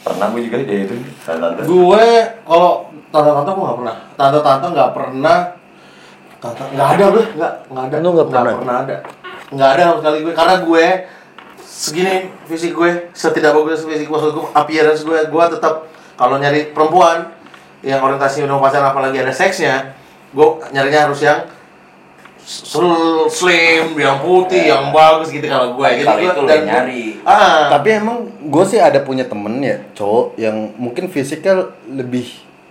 pernah gue juga dia itu tante Gue kalau tante-tante gue nggak pernah. Tante-tante nggak pernah. Tante nggak ada gue, nggak nggak ada. Lu nggak pernah? ada. Nggak ada sama sekali gue karena gue segini fisik gue setidak bagus fisik maksud gue appearance gue gue tetap kalau nyari perempuan yang orientasinya udah pacaran apalagi ada seksnya gue nyarinya harus yang slim, yang putih, yang bagus gitu kalau gue. Tapi kalau gua- itu lu dan yang nyari. Ah, Tapi emang gue sih ada punya temen ya cowok yang mungkin fisiknya lebih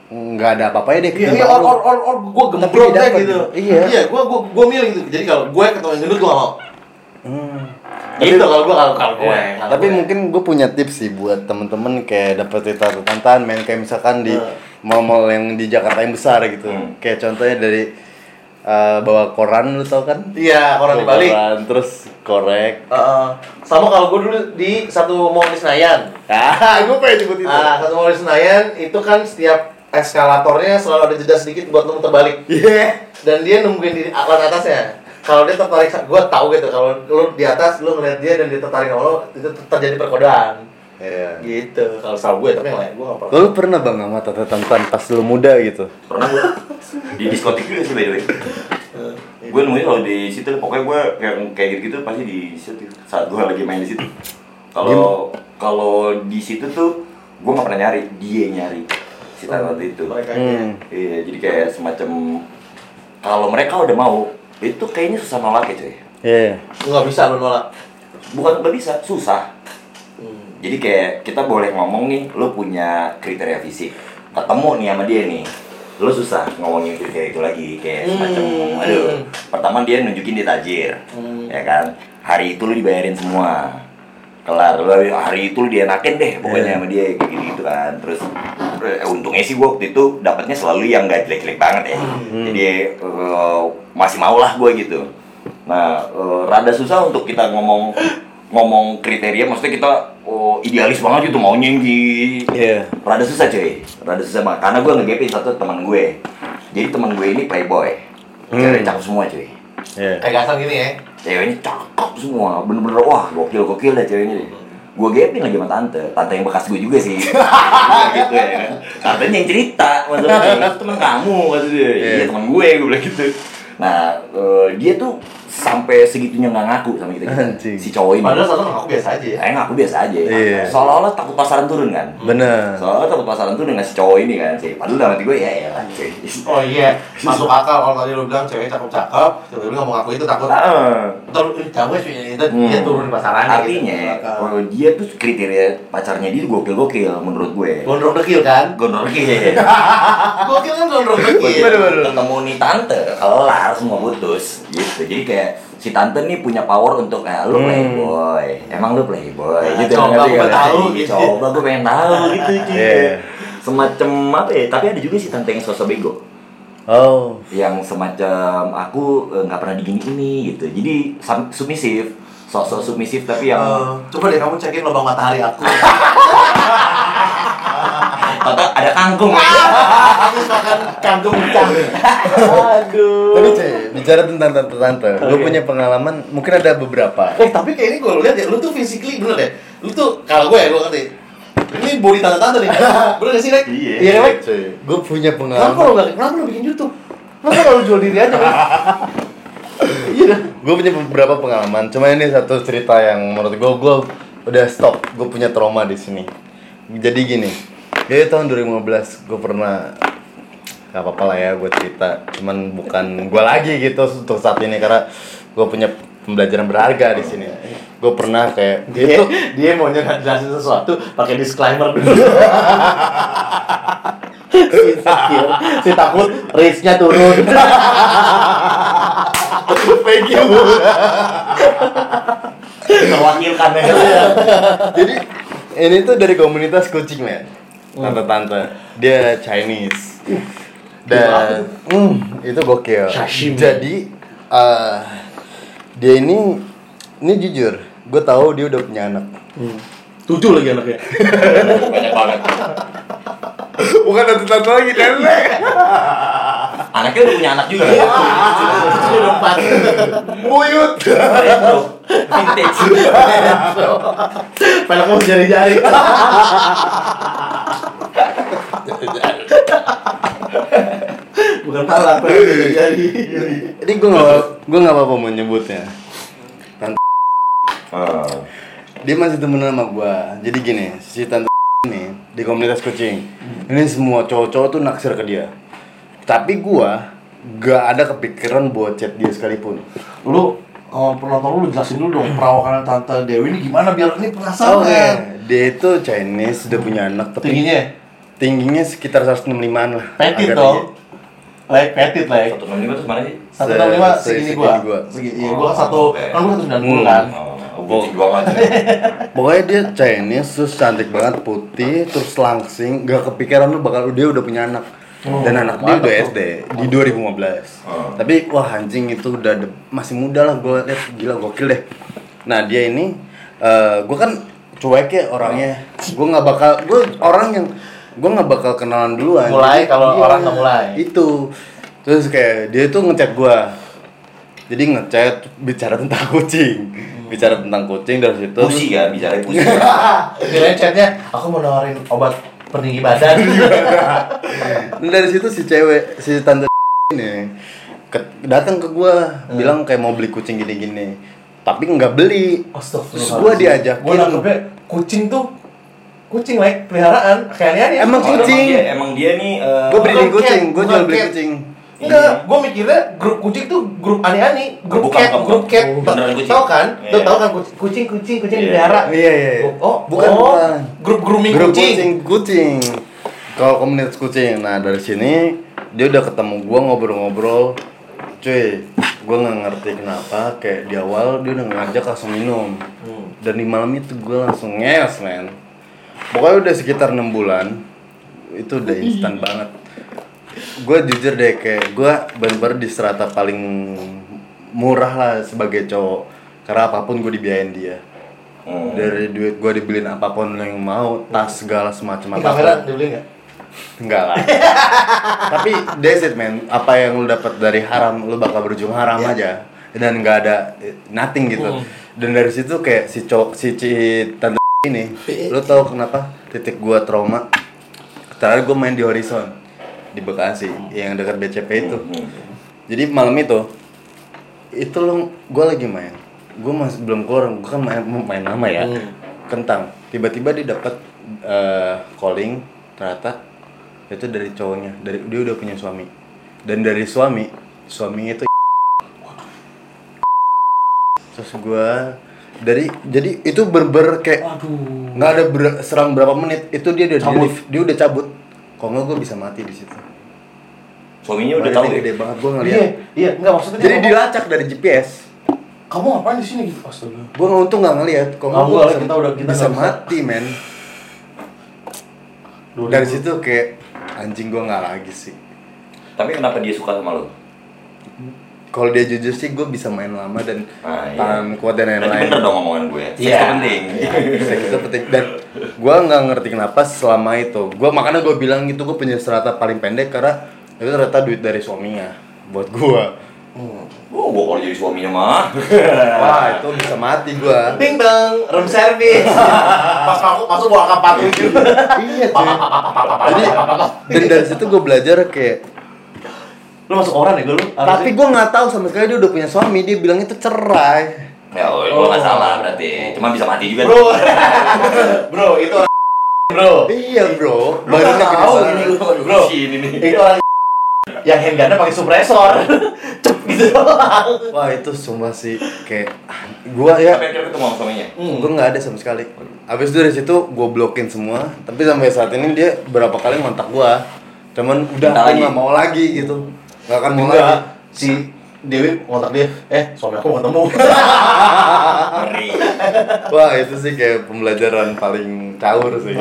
nggak ada apa-apanya deh Iya, iya, or, or, or, or gue Tapi gembrot deh gitu. gitu. Iya. Iya, gue gue gue milih gitu. Jadi kalau gue ketemu yang gendut gue mau. Hmm. Gitu kalau gue kalau kalau gue. Iya, kalau Tapi gue. mungkin gue punya tips sih buat temen-temen kayak dapet cerita tantan main kayak misalkan di Hmm. mall-mall yang di Jakarta yang besar gitu. Hmm. Kayak contohnya dari eh, bawa koran lu tau kan? Iya, di Bawa Bali. Koran, terus korek. Heeh. sama kalau gue dulu di satu mall di Senayan. Ah, gue pengen nyebut itu. Ah, satu mall di Senayan itu kan setiap eskalatornya selalu ada jeda sedikit buat lu muter balik. Iya. Dan dia nungguin di atas atasnya. Kalau dia tertarik, gue tahu gitu. Kalau lu di atas, lu ngeliat dia dan dia tertarik sama lu, itu terjadi perkodaan. Iya. Gitu. Kalau tahu gue, tapi yang lain gue nggak pernah. Lu pernah bang sama tante tantan pas lu muda gitu? pernah gue di diskotik juga sih by the way gue nemuin kalau di situ pokoknya gue kayak kayak gitu gitu pasti di situ saat gue lagi main di situ kalau kalau di situ tuh gue nggak pernah nyari dia nyari si tante itu Mereka Hmm. iya jadi kayak semacam kalau mereka udah mau itu kayaknya susah nolak ya cuy Iya. Lu nggak bisa lu nolak. bukan nggak bisa susah jadi kayak kita boleh ngomong nih lu punya kriteria fisik ketemu nih sama dia nih lu susah ngomongin kriteria itu lagi kayak semacam Hmm. aduh pertama dia nunjukin dia tajir Hmm. ya kan hari itu lu dibayarin semua kelar lu hari itu lu dienakin deh pokoknya Iya. sama dia kayak gitu, gitu kan terus eh, untungnya sih gua waktu itu dapatnya selalu yang gak jelek-jelek banget ya jadi eh, masih mau lah gue gitu. Nah eh, rada susah untuk kita ngomong ngomong kriteria. Maksudnya kita oh, idealis banget gitu maunya yang di Iya. rada susah cuy. Rada susah banget. Karena gue ngegepin satu teman gue. Jadi teman gue ini playboy. Cewek Hmm. cakep semua cuy. Iya. Kayak gasang gini ya. ceweknya cakep semua. Bener-bener wah gokil gokil dah ceweknya deh gue gepin lagi sama tante. Tante yang bekas gue juga sih. Gitu ya. Kan tantenya yang cerita maksudnya. Teman kamu maksudnya. Iya. Iya. teman gue gue bilang gitu nah eh, dia tuh sampai segitunya nggak ngaku sama kita, kita Anjing. si cowok ini Padahal satu aku biasa aja ya. saya ngaku biasa aja Iya. seolah-olah takut pasaran turun kan Bener. soalnya takut pasaran turun dengan si cowok ini kan sih padahal dalam hati gue ya ya lah Oh iya, masuk akal kalau tadi lu bilang cewek cakep-cakep, cewek lu nggak mau ngaku itu takut. Ntar lu cewek sih itu Hmm. dia turun di pasarannya. Artinya, gitu. kalau dia tuh kriteria pacarnya dia gokil-gokil menurut gue. gondrong dekil kan? Gondor gokil. Gokil kan gondrong dekil. Ketemu nih tante, kelar semua putus. Gitu. Jadi kayak si tante nih punya power untuk kayak lu Hmm. playboy. Emang lu playboy. Nah, gitu coba ngerti gue tahu, gitu. Coba gue pengen tahu gitu cuy. Iya. Semacam apa ya? Tapi ada juga si tante yang sosok bego. Oh. yang semacam aku eh, nggak pernah digini ini gitu jadi submisif sosok submisif tapi yang Eh, coba deh kamu cekin lubang matahari aku. atau ada kangkung ya Habis makan kangkung pecah. Aduh. Bicara tentang tante-tante, lu punya pengalaman, mungkin ada beberapa. Eh tapi kayak ini gue lihat ya, lu tuh physically bener deh. Lu tuh kalau gue ya gue ngerti. Ini body tante-tante nih. Bener gak sih, Rek? Iya. Iya, kan, Rek? cuy. Gue punya Kenapa pengalaman. lu gak, kenapa lu bikin YouTube? Kenapa kalau lu jual diri aja, Rek? Iya. Gue punya beberapa pengalaman. Cuma ini satu cerita yang menurut gue, gue udah stop. Gue punya trauma di sini. Jadi gini, jadi tahun 2015 gue pernah gak apa-apa lah ya gue cerita. Cuman bukan gue lagi gitu untuk saat ini karena gue punya pembelajaran berharga di sini. Gue pernah kayak Dia, gitu. dia maunya jelasin sesuatu pakai disclaimer dulu. Insecure, si takut race-nya turun. Thank you. terwakilkan ya Jadi ini tuh dari komunitas kucing men, tante-tante. Dia Chinese. Dan hmm, itu gokil. Sashimi. Jadi eh, dia ini ini jujur, gue tahu dia udah punya anak. Tujuh lagi anaknya. Banyak banget. Bukan satu-satu lagi nenek. Anaknya udah punya anak juga. Sudah empat. Buyut. Vintage. Peleknya masih jari-jari. Bukan pala, peleknya jari-jari. Ini gue nggak gue nggak apa-apa mau nyebutnya. Ah. Dia masih temen sama gue. Jadi gini, si tante ini di komunitas kucing. Ini semua cowok-cowok tuh naksir ke dia. Tapi gua gak ada kepikiran buat chat dia sekalipun. Lu kalau penonton lu jelasin dulu dong perawakan tante Dewi ini gimana biar ini penasaran. Oke, dia itu Chinese, udah punya anak tapi Tingginya tingginya sekitar 165-an lah. petit dong. Like petit like. Satu enam lima terus mana sih? Satu enam lima Se- segini segini gua. gua. Segini. Iya, gua satu kan gua satu sembilan puluh Hmm. kan. Oh, banget. Pokoknya dia Chinese, terus cantik banget, putih, terus langsing, gak kepikiran lu bakal dia udah punya anak. Oh, Dan anak dia udah tuh. SD di 2015. Oh. Tapi wah anjing itu udah de- masih muda lah gue liat gila gokil deh. Nah dia ini eh gue kan cuek ya orangnya. Gue nggak bakal gue orang yang gue nggak bakal kenalan duluan. Mulai kalau iya, orang nggak mulai. Itu terus kayak dia tuh ngechat gue. Jadi ngechat bicara tentang kucing, bicara tentang kucing dari situ. Pusi kan, bicara pusi. Kirain chatnya aku mau nawarin obat peninggi badan. Dan dari situ si cewek, si tante ini datang ke gua bilang kayak mau beli kucing gini-gini. Tapi nggak beli. Terus gua diajakin. Nangkepnya kucing tuh kucing like peliharaan kayak aneh Emang Oh, kucing. Emang dia, emang dia nih. eh, Gua breeding kucing, bukan jual beli kucing. Enggak, gua mikirnya grup kucing tuh grup aneh-aneh, grup Bukan, cat, bukan, grup cat. kucing. Tahu kan? Iya. Tuh tahu kan kucing kucing kucing, kucing Iya. dipelihara. Iya iya. iya. Oh, bukan oh, bukan. Grup grooming Grup kucing. kucing, kucing. Kalau komunitas kucing. Nah, dari sini dia udah ketemu gua ngobrol-ngobrol. Cuy, gua nggak ngerti kenapa kayak di awal dia udah ngajak langsung minum. Hmm. Dan di malam itu gua langsung nges, men. Pokoknya udah sekitar enam bulan. Itu udah instan banget. Gue jujur deh kayak gue bener-bener di strata paling murah lah sebagai cowok karena apa pun gue dibiayain dia Hmm. dari duit gue dibeliin apa pun yang mau tas segala semacam Ini apa kamera dibeli nggak? enggak lah tapi that's it man apa yang lu dapat dari haram lu bakal berujung haram aja dan nggak ada eh, nothing gitu Hmm. dan dari situ kayak si cowok si ci tante ini lu tahu kenapa titik gua trauma? Terakhir gue main di Horizon di Bekasi yang dekat BCP itu. Jadi malam itu itu lo gue lagi main. Gue masih belum keluar gue kan main main lama ya. Hmm. kentang. Tiba-tiba dia dapat eh, calling ternyata itu dari cowoknya dari dia udah punya suami. Dan dari suami suaminya itu terus gue dari jadi itu berber kayak Aduh. nggak ada ber- serang berapa menit itu dia udah Cabut. di- dia udah cabut kalau nggak gue bisa mati di situ Suaminya udah tahu ya. gede banget gue ngeliat Iya, iya, enggak maksudnya jadi dilacak dari GPS kamu ngapain di sini gitu? Astaga. gue untung nggak ngeliat kalau Nggak, gua nggak, bisa, kita udah- kita bisa nggak bisa. mati men dari situ kayak anjing gue nggak lagi sih Tapi kenapa dia suka sama lo? Kalau dia jujur sih gue bisa main lama dan Ah, iya. tahan kuat dan lain-lain bener dong omongan gue. Iya. itu penting. Seks itu penting dan gue nggak ngerti kenapa selama itu gue makanya gue bilang itu gue punya serata paling pendek karena itu ternyata duit dari suaminya buat gue Hmm. Oh, gua kalau jadi suaminya mah. wah itu bisa mati gue Ding dong, room service. Pas aku masuk gua angka 47. iya cuy jadi dan dari situ gue belajar kayak Lu masuk orang ya gue lu? tapi gue nggak tahu sama sekali dia udah punya suami dia bilang itu cerai Ya, oh, gua nggak salah berarti. Cuma bisa mati juga. Bro. bro, itu Bro. iya bro Lu nggak badannya gede tahu ini. Aduh, Bro. sini nih. Itu orang yang handgunnya pakai suppressor. Cep gitu doang. wah itu sumpah sih kayak gue ya Tapi akhirnya ketemu sama suaminya. gue nggak ada sama sekali abis itu dari situ gue blokin semua tapi sampai saat ini dia berapa kali ngontak gue cuman udah aku nggak mau lagi gitu nggak akan mau Enggak. lagi Si Dewi ngontak dia, eh suami aku mau ketemu. Wah itu sih kayak pembelajaran paling caur sih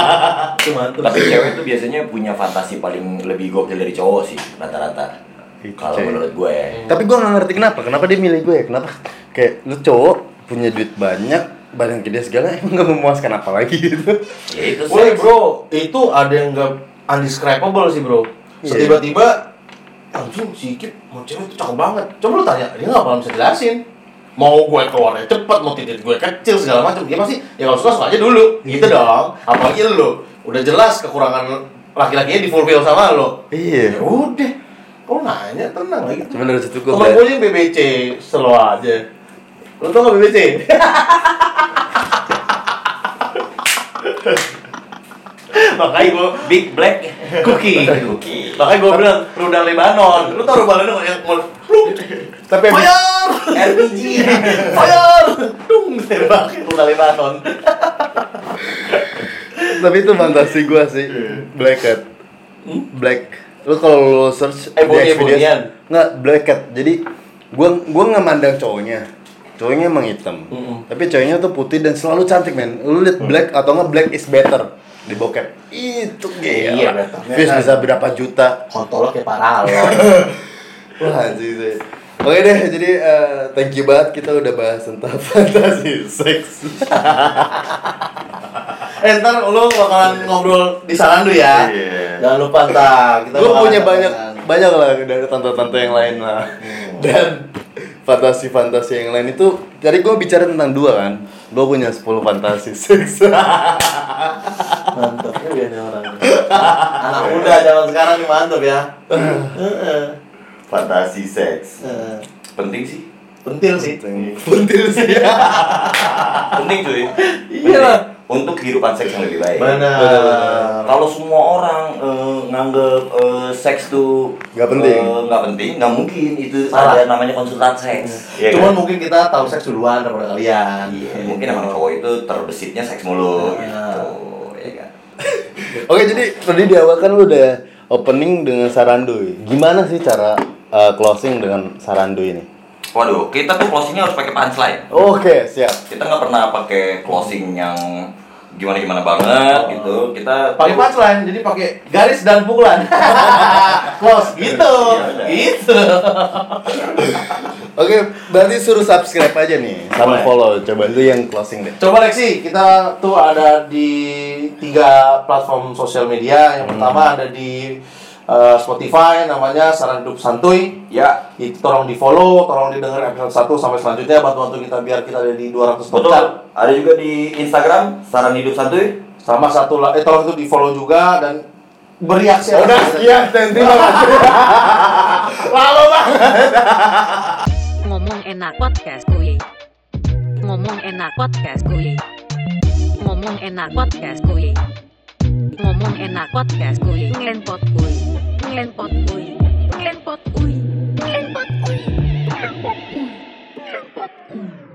Itu mantep. Tapi cewek tuh biasanya punya fantasi paling lebih gokil dari cowok sih rata-rata. Kalau menurut gue. tapi gue nggak ngerti kenapa kenapa dia milih gue ya kenapa kayak lu cowok punya duit banyak badan gede segala emang nggak memuaskan apa lagi gitu Ya itu Woi seks. bro, itu ada yang nggak undescribable sih bro. Iya. Anjing si Ikip mau cewek itu cakep banget. Coba lu tanya, dia nggak bakal bisa jelasin. Mau gue keluarnya cepet, mau titik gue kecil segala macam, dia pasti ya kalau suka suka aja dulu, gitu dong. Apalagi lu, udah jelas kekurangan laki-lakinya di fulfill sama lo. iya Ya udah, kau nanya tenang lagi. cuman dari situ gue Temen gue yang BBC, slow aja. Lu tau gak BBC? Makanya gue Big Black cookie. Cookie. Makanya gue bilang rudal Lebanon. Lu tau rudal Lebanon yang mau tapi fire, RPG. fire, dung. Tembak rudal Lebanon. tapi itu fantasi gue sih. Black cat. Black. Lu kalau lu search Eh, di Expedia- nggak black cat. Jadi gua gua nggak mandang cowoknya. Cowoknya emang hitam. Mm-mm. tapi cowoknya tuh putih dan selalu cantik men. Lu liat black atau nggak black is better di bokep itu Iya, gila better. Views bisa berapa juta Kontolnya kayak parah lo. wah sih Oke deh, jadi eh, thank you banget kita udah bahas tentang fantasi seks. eh ntar lu bakalan ngobrol di Sarandu ya. Iya. Jangan lupa ntar kita bakalan punya banyak katakan. banyak lah dari tante-tante yang lain lah dan fantasi-fantasi yang lain itu tadi gue bicara tentang dua kan gue punya 10 fantasi seks mantap ya biasanya orang anak muda zaman sekarang nih mantap ya. Fantasi seks. Penting sih. pentil sih pentil sih Penting cuy. Iya lah. Untuk kehidupan seks yang lebih baik. benar Kalau semua orang eh, nganggep eh, seks tuh Nggak penting. eh, nggak penting, nggak mungkin itu Salah. ada namanya konsultan seks. Iya cuman kan? mungkin kita tahu seks duluan daripada kalian Iya, mungkin emang cowok itu terbesitnya seks mulu Iya. gitu. Ya kan? oke jadi tadi di awal kan lu udah opening dengan saranduy gimana sih cara eh, closing dengan saranduy ini Waduh, kita tuh closingnya harus pakai punchline. oke siap Kita nggak pernah pakai closing yang gimana gimana banget Oh. gitu. Kita pakai punchline jadi pakai garis dan pukulan close gitu udah. gitu oke berarti suruh subscribe aja nih sama Boleh. follow coba lu yang closing deh Coba Lexi, kita tuh ada di tiga platform sosial media. Yang pertama ada di uh, Spotify, namanya Saran Hidup Santuy. ya Itu tolong di follow, tolong didengar episode 1 sampai selanjutnya. Bantu-bantu kita biar kita ada di 200 betul. podcast. Ada juga di Instagram saran hidup santuy. Sama satu lah, eh tolong itu di follow juga dan bereaksi. udah sekian dan terima kasih Lama banget. Ngomong enak podcast kuy. Ngomong enak podcast kuy. Ngomong enak podcast kuy ngomong enak podcast kuy. Ngelempot kuy. Ngelempot kuy. Ngelempot kuy. Ngelempot kuy. Ngelempot kuy ngelempot kuy.